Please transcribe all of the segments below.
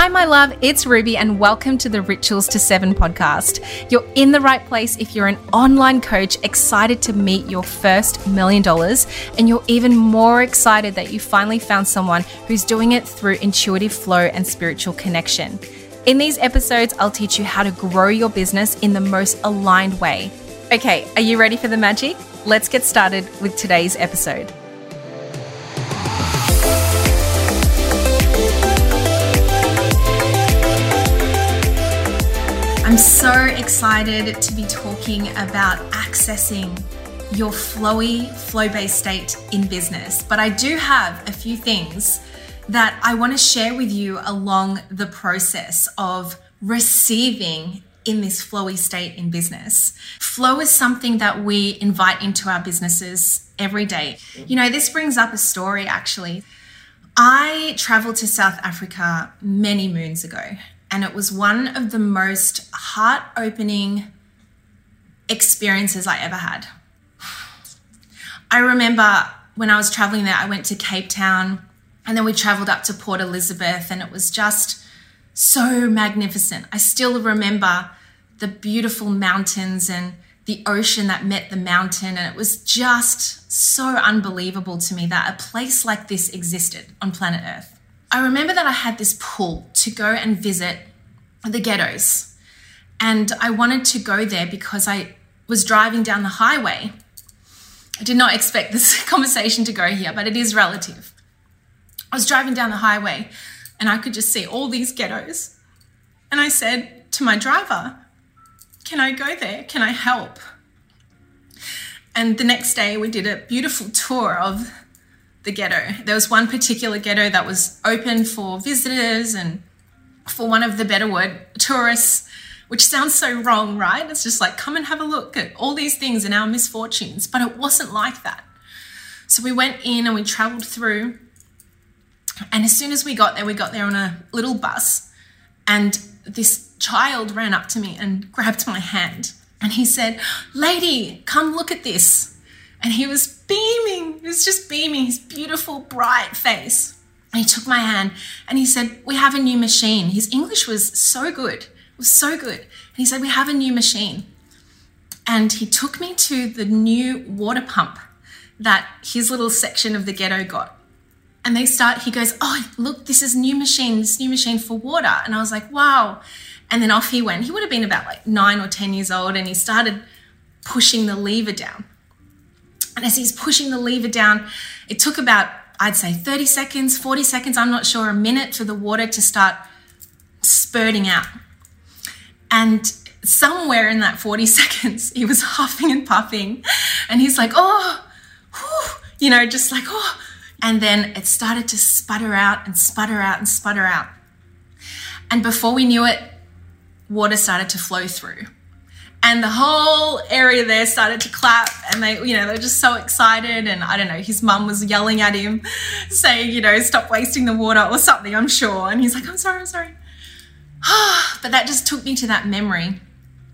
Hi, my love, it's Ruby, and welcome to the Richuals to Seven podcast. You're in the right place if you're an online coach excited to meet your first million dollars, and you're even more excited that you finally found someone who's doing it through intuitive flow and spiritual connection. In these episodes, I'll teach you how to grow your business in the most aligned way. Okay, are you ready for the magic? Let's get started with today's episode. So excited to be talking about accessing your flowy, flow based state in business. But I do have a few things that I want to share with you along the process of receiving in this flowy state in business. Flow is something that we invite into our businesses every day. You know, this brings up a story actually. I traveled to South Africa many moons ago and it was one of the most heart opening experiences I ever had. I remember when I was traveling there, I went to Cape Town and then we traveled up to Port Elizabeth, and it was just so magnificent. I still remember the beautiful mountains and the ocean that met the mountain, and it was just so unbelievable to me that a place like this existed on planet Earth. I remember that I had this pull to go and visit the ghettos. And I wanted to go there because I was driving down the highway. I did not expect this conversation to go here, but it is relative. I was driving down the highway and I could just see all these ghettos. And I said to my driver, Can I go there? Can I help? And the next day, we did a beautiful tour of the ghetto. There was one particular ghetto that was open for visitors and, for one of the better word, tourists, which sounds so wrong, right? It's just like, come and have a look at all these things and our misfortunes. But it wasn't like that. So we went in and we traveled through. And as soon as we got there, we got there on a little bus. And this child ran up to me and grabbed my hand. And he said, Lady, come look at this. And he was beaming. He was just beaming, his beautiful, bright face. And he took my hand and he said, We have a new machine. His English was so good. It was so good. And he said, We have a new machine. And he took me to the new water pump that his little section of the ghetto got. And they start, he goes, Oh, look, this is new machine, this new machine for water. And I was like, Wow. And then off he went. He would have been about like nine or 10 years old and he started pushing the lever down. And as he's pushing the lever down, it took about, I'd say 30 seconds, 40 seconds, I'm not sure, a minute for the water to start spurting out. And somewhere in that 40 seconds, he was huffing and puffing. And he's like, oh, whew, you know, just like, oh. And then it started to sputter out and sputter out and sputter out. And before we knew it, water started to flow through and the whole area there started to clap and they you know they were just so excited and i don't know his mum was yelling at him saying you know stop wasting the water or something i'm sure. And he's like i'm sorry i'm sorry. But that just took me to that memory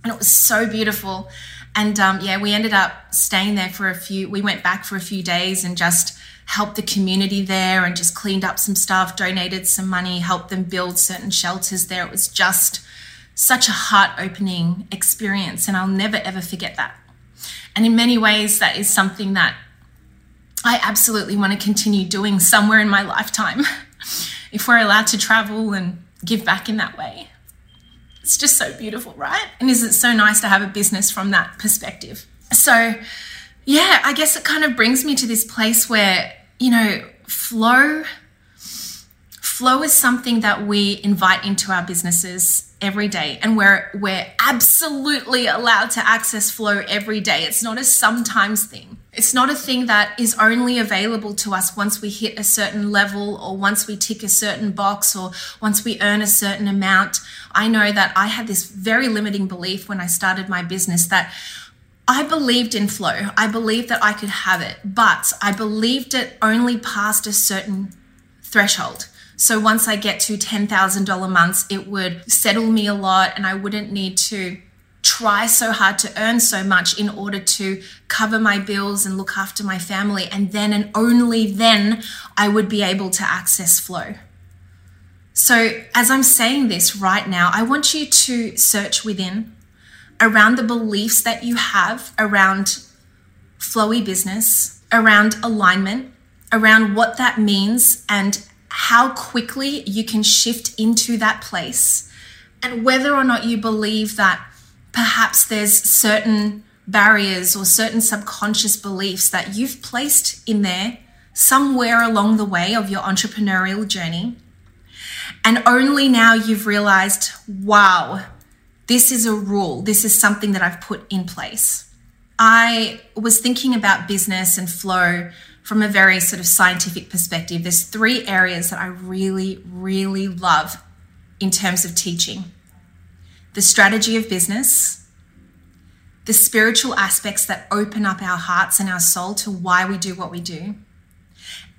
and it was so beautiful. And um, yeah we ended up staying there for a few we went back for a few days and just helped the community there and just cleaned up some stuff donated some money helped them build certain shelters there. It was just such a heart opening experience, and I'll never ever forget that. And in many ways, that is something that I absolutely want to continue doing somewhere in my lifetime if we're allowed to travel and give back in that way. It's just so beautiful, right? And is it so nice to have a business from that perspective? So, yeah, I guess it kind of brings me to this place where, you know, flow flow is something that we invite into our businesses every day and we're we're absolutely allowed to access flow every day it's not a sometimes thing it's not a thing that is only available to us once we hit a certain level or once we tick a certain box or once we earn a certain amount i know that i had this very limiting belief when i started my business that I believed in flow. I believed that I could have it, but I believed it only past a certain threshold. So once I get to $10,000 months, it would settle me a lot and I wouldn't need to try so hard to earn so much in order to cover my bills and look after my family. And then and only then I would be able to access flow. So, as I'm saying this right now, I want you to search within around the beliefs that you have around flowy business, around alignment, around what that means, and how quickly you can shift into that place, and whether or not you believe that perhaps there's certain barriers or certain subconscious beliefs that you've placed in there somewhere along the way of your entrepreneurial journey. And only now you've realized, wow, this is a rule. This is something that I've put in place. I was thinking about business and flow from a very sort of scientific perspective. There's three areas that I really, really love in terms of teaching the strategy of business, the spiritual aspects that open up our hearts and our soul to why we do what we do,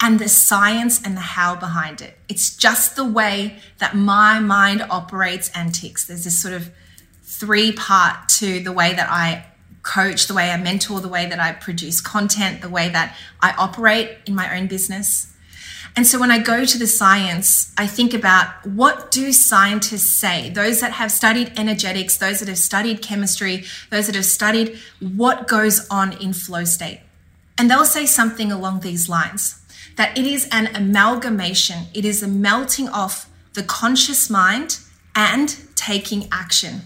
and the science and the how behind it. It's just the way that my mind operates and ticks. There's this sort of three part to the way that I coach, the way I mentor, the way that I produce content, the way that I operate in my own business. And so when I go to the science, I think about what do scientists say? Those that have studied energetics, those that have studied chemistry, those that have studied what goes on in flow state. And they'll say something along these lines that it is an amalgamation, it is a melting off the conscious mind and taking action,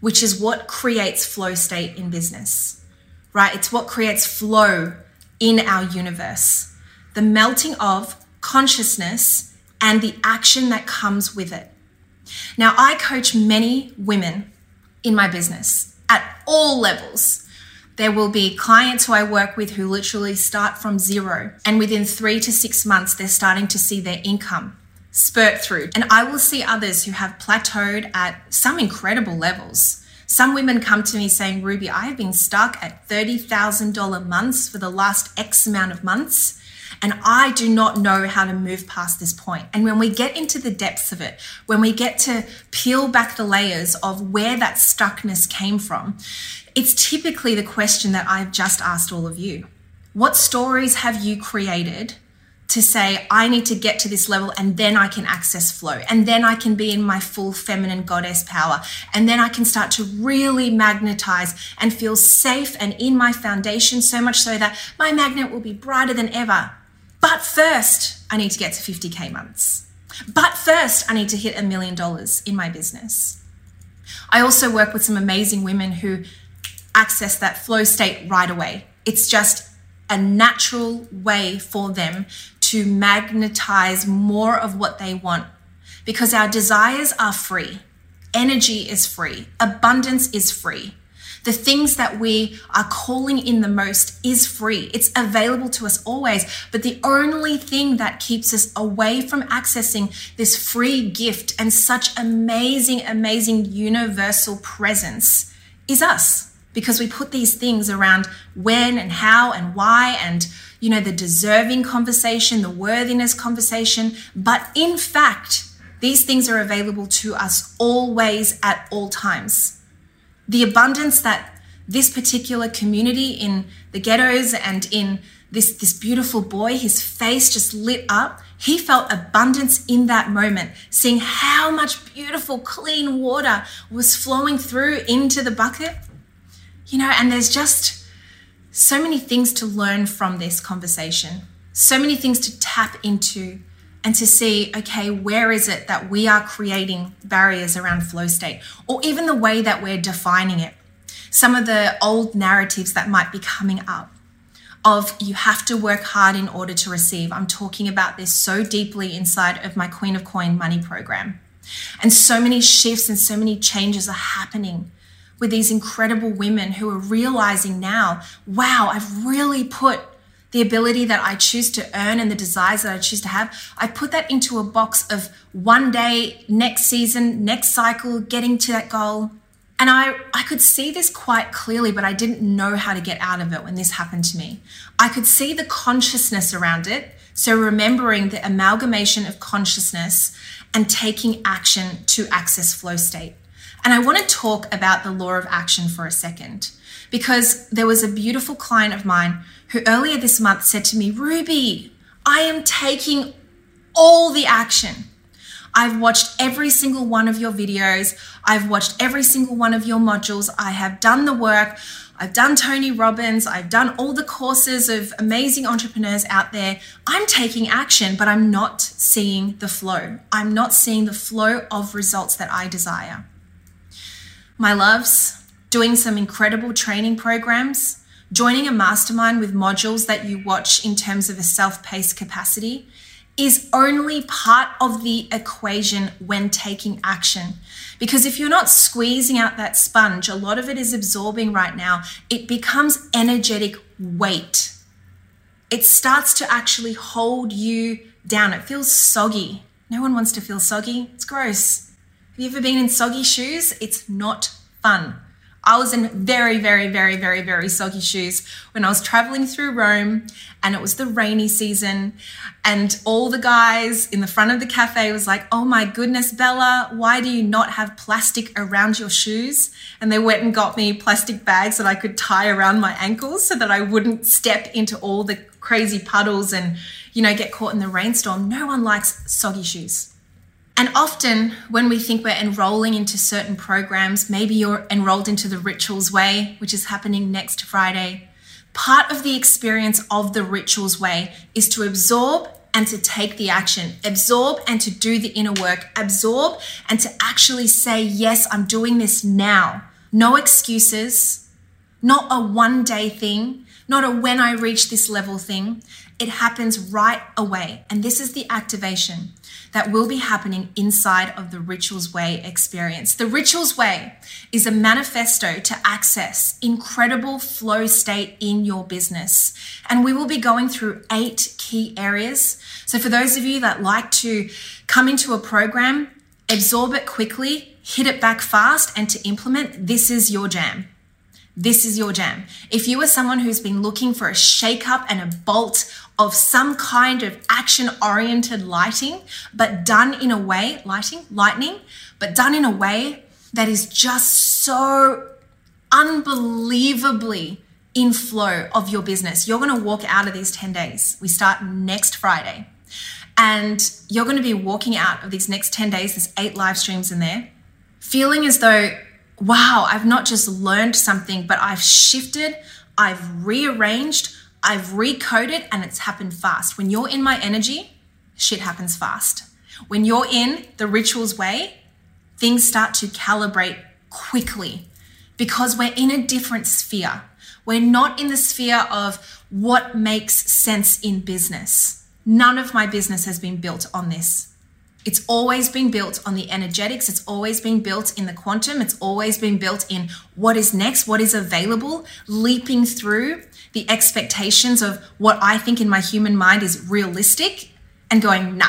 which is what creates flow state in business, right? It's what creates flow in our universe. The melting of consciousness and the action that comes with it. Now, I coach many women in my business at all levels there will be clients who I work with who literally start from zero, and within three to six months, they're starting to see their income spurt through. And I will see others who have plateaued at some incredible levels. Some women come to me saying, Ruby, I have been stuck at $30,000 months for the last X amount of months. And I do not know how to move past this point. And when we get into the depths of it, when we get to peel back the layers of where that stuckness came from, it's typically the question that I've just asked all of you. What stories have you created to say, I need to get to this level and then I can access flow and then I can be in my full feminine goddess power and then I can start to really magnetize and feel safe and in my foundation so much so that my magnet will be brighter than ever. But first, I need to get to 50K months. But first, I need to hit a million dollars in my business. I also work with some amazing women who access that flow state right away. It's just a natural way for them to magnetize more of what they want because our desires are free. Energy is free. Abundance is free. The things that we are calling in the most is free. It's available to us always. But the only thing that keeps us away from accessing this free gift and such amazing, amazing universal presence is us because we put these things around when and how and why and you know the deserving conversation the worthiness conversation but in fact these things are available to us always at all times the abundance that this particular community in the ghettos and in this, this beautiful boy, his face just lit up. He felt abundance in that moment, seeing how much beautiful, clean water was flowing through into the bucket. You know, and there's just so many things to learn from this conversation, so many things to tap into and to see, okay, where is it that we are creating barriers around flow state or even the way that we're defining it? Some of the old narratives that might be coming up of you have to work hard in order to receive. I'm talking about this so deeply inside of my Queen of Coin money program. And so many shifts and so many changes are happening with these incredible women who are realizing now, wow, I've really put the ability that I choose to earn and the desires that I choose to have, I put that into a box of one day, next season, next cycle, getting to that goal. And I, I could see this quite clearly, but I didn't know how to get out of it when this happened to me. I could see the consciousness around it. So, remembering the amalgamation of consciousness and taking action to access flow state. And I want to talk about the law of action for a second because there was a beautiful client of mine who earlier this month said to me, Ruby, I am taking all the action. I've watched every single one of your videos. I've watched every single one of your modules. I have done the work. I've done Tony Robbins. I've done all the courses of amazing entrepreneurs out there. I'm taking action, but I'm not seeing the flow. I'm not seeing the flow of results that I desire. My loves, doing some incredible training programs, joining a mastermind with modules that you watch in terms of a self paced capacity is only part of the equation when taking action. Because if you're not squeezing out that sponge, a lot of it is absorbing right now, it becomes energetic weight. It starts to actually hold you down. It feels soggy. No one wants to feel soggy. It's gross. Have you ever been in soggy shoes? It's not fun. I was in very, very, very, very, very soggy shoes when I was traveling through Rome and it was the rainy season. And all the guys in the front of the cafe was like, Oh my goodness, Bella, why do you not have plastic around your shoes? And they went and got me plastic bags that I could tie around my ankles so that I wouldn't step into all the crazy puddles and, you know, get caught in the rainstorm. No one likes soggy shoes. And often, when we think we're enrolling into certain programs, maybe you're enrolled into the Richuals Way, which is happening next Friday. Part of the experience of the Richuals Way is to absorb and to take the action, absorb and to do the inner work, absorb and to actually say, Yes, I'm doing this now. No excuses, not a one day thing, not a when I reach this level thing. It happens right away. And this is the activation that will be happening inside of the Richuals Way experience. The Richuals Way is a manifesto to access incredible flow state in your business. And we will be going through eight key areas. So, for those of you that like to come into a program, absorb it quickly, hit it back fast, and to implement, this is your jam this is your jam. If you are someone who's been looking for a shake up and a bolt of some kind of action oriented lighting, but done in a way, lighting, lightning, but done in a way that is just so unbelievably in flow of your business. You're going to walk out of these 10 days. We start next Friday. And you're going to be walking out of these next 10 days, there's eight live streams in there, feeling as though wow, I've not just learned something, but I've shifted, I've rearranged, I've recoded, and it's happened fast. When you're in my energy, shit happens fast. When you're in the richuals way, things start to calibrate quickly because we're in a different sphere. We're not in the sphere of what makes sense in business. None of my business has been built on this. It's always been built on the energetics. It's always been built in the quantum. It's always been built in what is next, what is available, leaping through the expectations of what I think in my human mind is realistic and going, nah,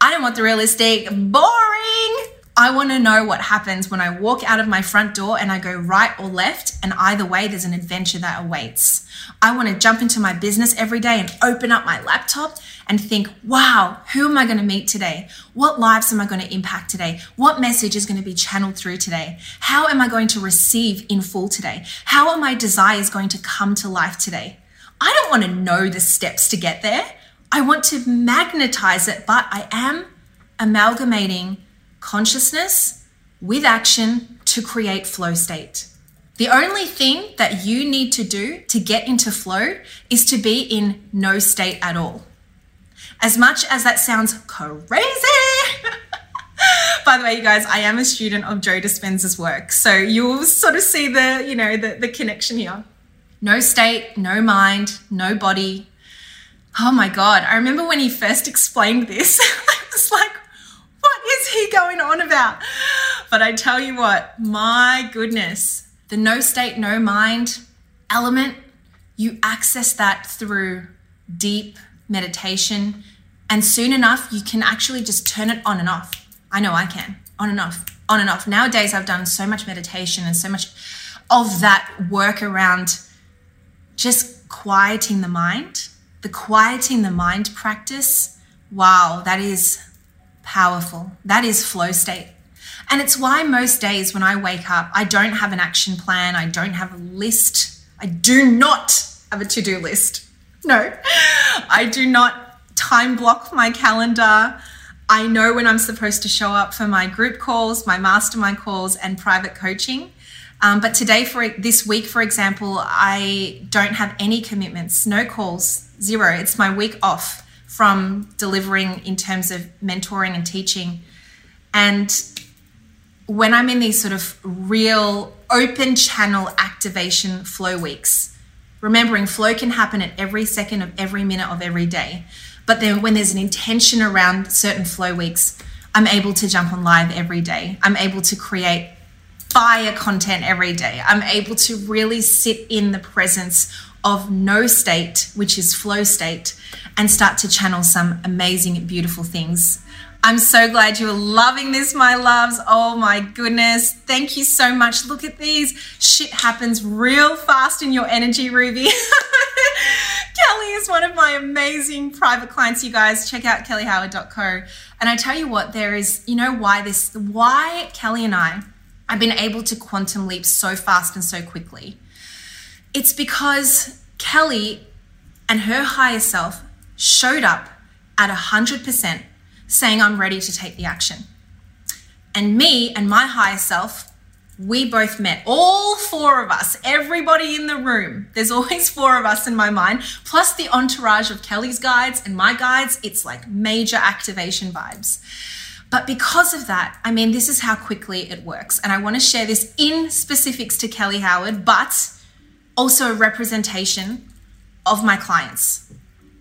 I don't want the realistic, boring. I want to know what happens when I walk out of my front door and I go right or left, and either way, there's an adventure that awaits. I want to jump into my business every day and open up my laptop and think, wow, who am I going to meet today? What lives am I going to impact today? What message is going to be channeled through today? How am I going to receive in full today? How are my desires going to come to life today? I don't want to know the steps to get there. I want to magnetize it, but I am amalgamating consciousness with action to create flow state. The only thing that you need to do to get into flow is to be in no state at all. As much as that sounds crazy, by the way, you guys, I am a student of Joe Dispenza's work, so you'll sort of see the, you know, the, the connection here. No state, no mind, no body. Oh my God, I remember when he first explained this, I was like, is he going on about? But I tell you what, my goodness, the no state, no mind element, you access that through deep meditation. And soon enough, you can actually just turn it on and off. I know I can, on and off, on and off. Nowadays, I've done so much meditation and so much of that work around just quieting the mind. The quieting the mind practice, wow, that is powerful. That is flow state. And it's why most days when I wake up, I don't have an action plan, I don't have a list. I do not have a to do list. No, I do not time block my calendar. I know when I'm supposed to show up for my group calls, my mastermind calls, and private coaching. Um, but today, for this week, for example, I don't have any commitments, no calls, zero. It's my week off from delivering in terms of mentoring and teaching. And when I'm in these sort of real open channel activation flow weeks, remembering flow can happen at every second of every minute of every day. But then when there's an intention around certain flow weeks, I'm able to jump on live every day. I'm able to create fire content every day. I'm able to really sit in the presence of no state, which is flow state, and start to channel some amazing, beautiful things. I'm so glad you're loving this, my loves. Oh my goodness. Thank you so much. Look at these. Shit happens real fast in your energy, Ruby. Kelly is one of my amazing private clients, you guys. Check out kellyhoward.co. And I tell you what, there is, you know, why this, why Kelly and I have been able to quantum leap so fast and so quickly. It's because Kelly and her higher self showed up at 100% saying, I'm ready to take the action. And me and my higher self, we both met. All four of us, everybody in the room. There's always four of us in my mind, plus the entourage of Kelly's guides and my guides. It's like major activation vibes. But because of that, I mean, this is how quickly it works. And I want to share this in specifics to Kelly Howard, but also a representation of my clients,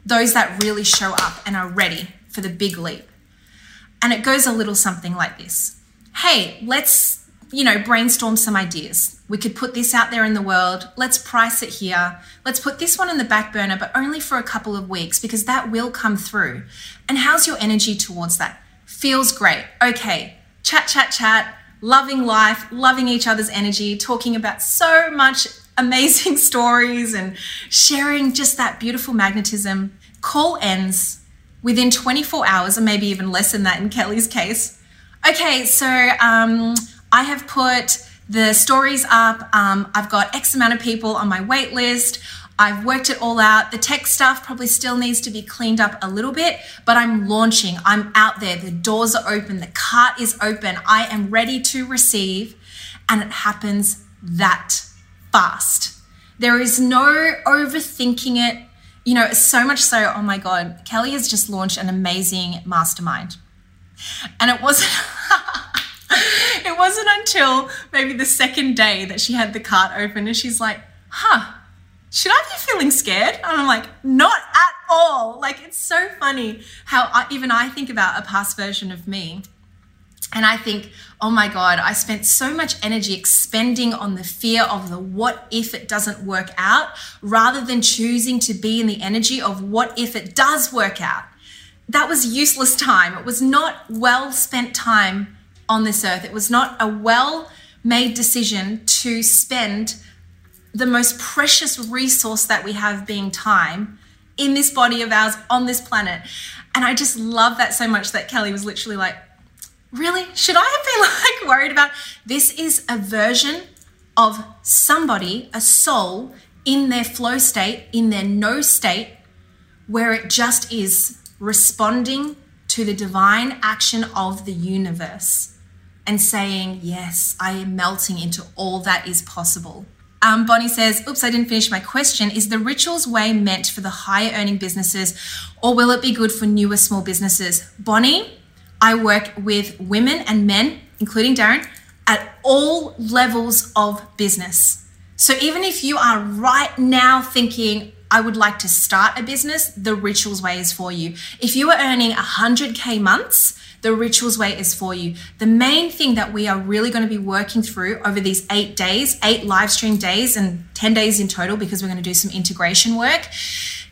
those that really show up and are ready for the big leap. And it goes a little something like this Hey, let's, you know, brainstorm some ideas. We could put this out there in the world. Let's price it here. Let's put this one in the back burner, but only for a couple of weeks because that will come through. And how's your energy towards that? Feels great. Okay, chat, chat, chat, loving life, loving each other's energy, talking about so much amazing stories and sharing just that beautiful magnetism. Call ends within 24 hours, or maybe even less than that in Kelly's case. Okay, so um, I have put the stories up. Um, I've got X amount of people on my wait list. I've worked it all out. The tech stuff probably still needs to be cleaned up a little bit, but I'm launching. I'm out there. The doors are open. The cart is open. I am ready to receive, and it happens that fast. There is no overthinking it you know, so much so, oh my God, Kelly has just launched an amazing mastermind. And it wasn't it wasn't until maybe the second day that she had the cart open and she's like, huh, should I be feeling scared? And I'm like, not at all. Like, it's so funny how I, even I think about a past version of me and I think, oh my God, I spent so much energy expending on the fear of the what if it doesn't work out rather than choosing to be in the energy of what if it does work out. That was useless time. It was not well spent time on this earth. It was not a well made decision to spend the most precious resource that we have being time in this body of ours on this planet. And I just love that so much that Kelly was literally like, Really? Should I have been like worried about this is a version of somebody, a soul in their flow state, in their no state, where it just is responding to the divine action of the universe and saying, Yes, I am melting into all that is possible. Um, Bonnie says, Oops, I didn't finish my question. Is the richuals way meant for the higher earning businesses or will it be good for newer small businesses? Bonnie, I work with women and men, including Darren, at all levels of business. So even if you are right now thinking, I would like to start a business, the Richuals Way is for you. If you are earning 100K months, the Richuals Way is for you. The main thing that we are really going to be working through over these eight days, eight live stream days, and 10 days in total, because we're going to do some integration work,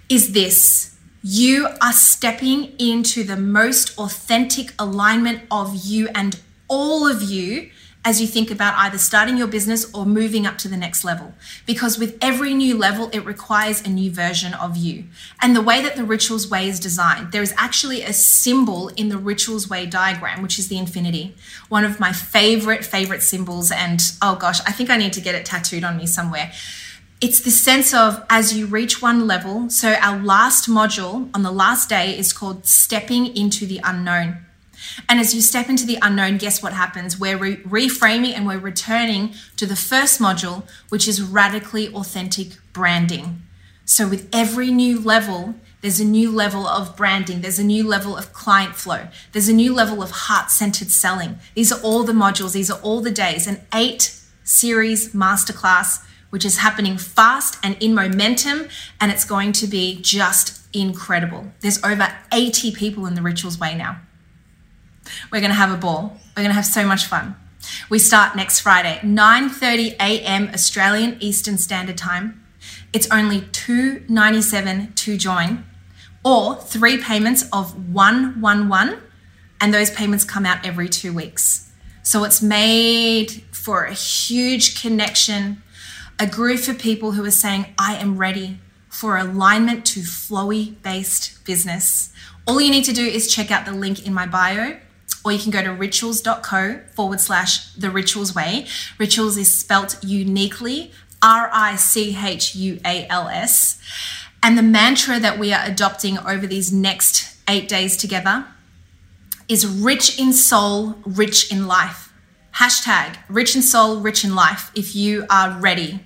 is this you are stepping into the most authentic alignment of you and all of you as you think about either starting your business or moving up to the next level. Because with every new level, it requires a new version of you. And the way that the Richuals Way is designed, there is actually a symbol in the Richuals Way diagram, which is the infinity. One of my favorite, favorite symbols. And oh gosh, I think I need to get it tattooed on me somewhere it's the sense of as you reach one level. So, our last module on the last day is called Stepping into the Unknown. And as you step into the unknown, guess what happens? We're re- reframing and we're returning to the first module, which is radically authentic branding. So, with every new level, there's a new level of branding, there's a new level of client flow, there's a new level of heart centered selling. These are all the modules, these are all the days, an eight series masterclass, which is happening fast and in momentum, and it's going to be just incredible. There's over 80 people in the Richuals Way now. We're going to have a ball. We're going to have so much fun. We start next Friday, 9:30 a.m. Australian Eastern Standard Time. It's only $2.97 to join, or three payments of 111, and those payments come out every two weeks. So it's made for a huge connection, a group of people who are saying, I am ready for alignment to flowy based business. All you need to do is check out the link in my bio or you can go to richuals.co forward slash the richuals way. Richuals is spelt uniquely R I C H U A L S. And the mantra that we are adopting over these next eight days together is rich in soul, rich in life. Hashtag rich in soul, rich in life if you are ready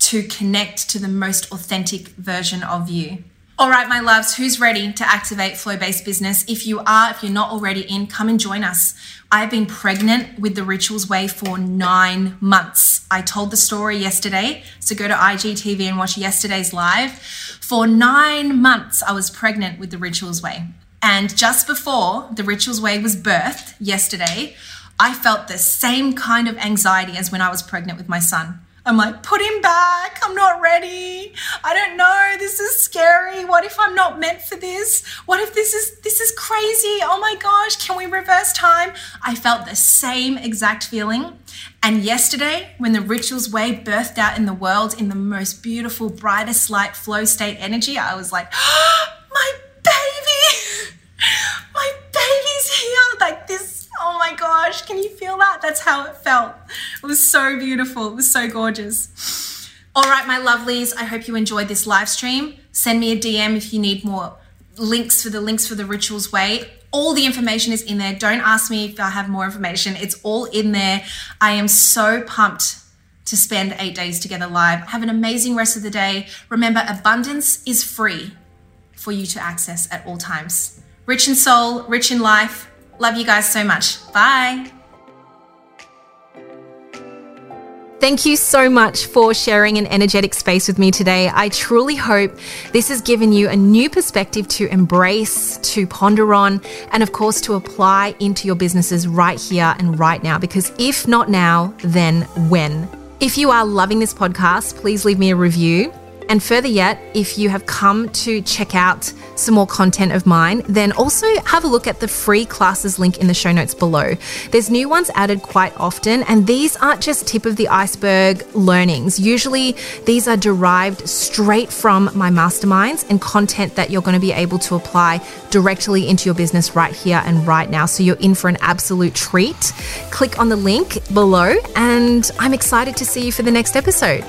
to connect to the most authentic version of you. All right, my loves, who's ready to activate flow based business? If you are, if you're not already in, come and join us. I've been pregnant with the Richuals Way for nine months. I told the story yesterday, so go to IGTV and watch yesterday's live. For nine months, I was pregnant with the Richuals Way. And just before the Richuals Way was birthed yesterday, I felt the same kind of anxiety as when I was pregnant with my son. I'm like, put him back. I'm not ready. I don't know. This is scary. What if I'm not meant for this? What if this is this is crazy? Oh my gosh, can we reverse time? I felt the same exact feeling. And yesterday, when the Richuals Way birthed out in the world in the most beautiful, brightest light flow state energy, I was like, oh, my baby, my baby's here. Like this Oh my gosh, can you feel that? That's how it felt. It was so beautiful. It was so gorgeous. All right, my lovelies, I hope you enjoyed this live stream. Send me a DM if you need more links for the links for the Richuals Way. All the information is in there. Don't ask me if I have more information. It's all in there. I am so pumped to spend eight days together live. Have an amazing rest of the day. Remember, abundance is free for you to access at all times. Rich in soul, rich in life. Love you guys so much. Bye. Thank you so much for sharing an energetic space with me today. I truly hope this has given you a new perspective to embrace, to ponder on, and of course to apply into your businesses right here and right now. Because if not now, then when? If you are loving this podcast, please leave me a review. And further yet, if you have come to check out some more content of mine, then also have a look at the free classes link in the show notes below. There's new ones added quite often, and these aren't just tip of the iceberg learnings. Usually, these are derived straight from my masterminds and content that you're going to be able to apply directly into your business right here and right now. So you're in for an absolute treat. Click on the link below, and I'm excited to see you for the next episode.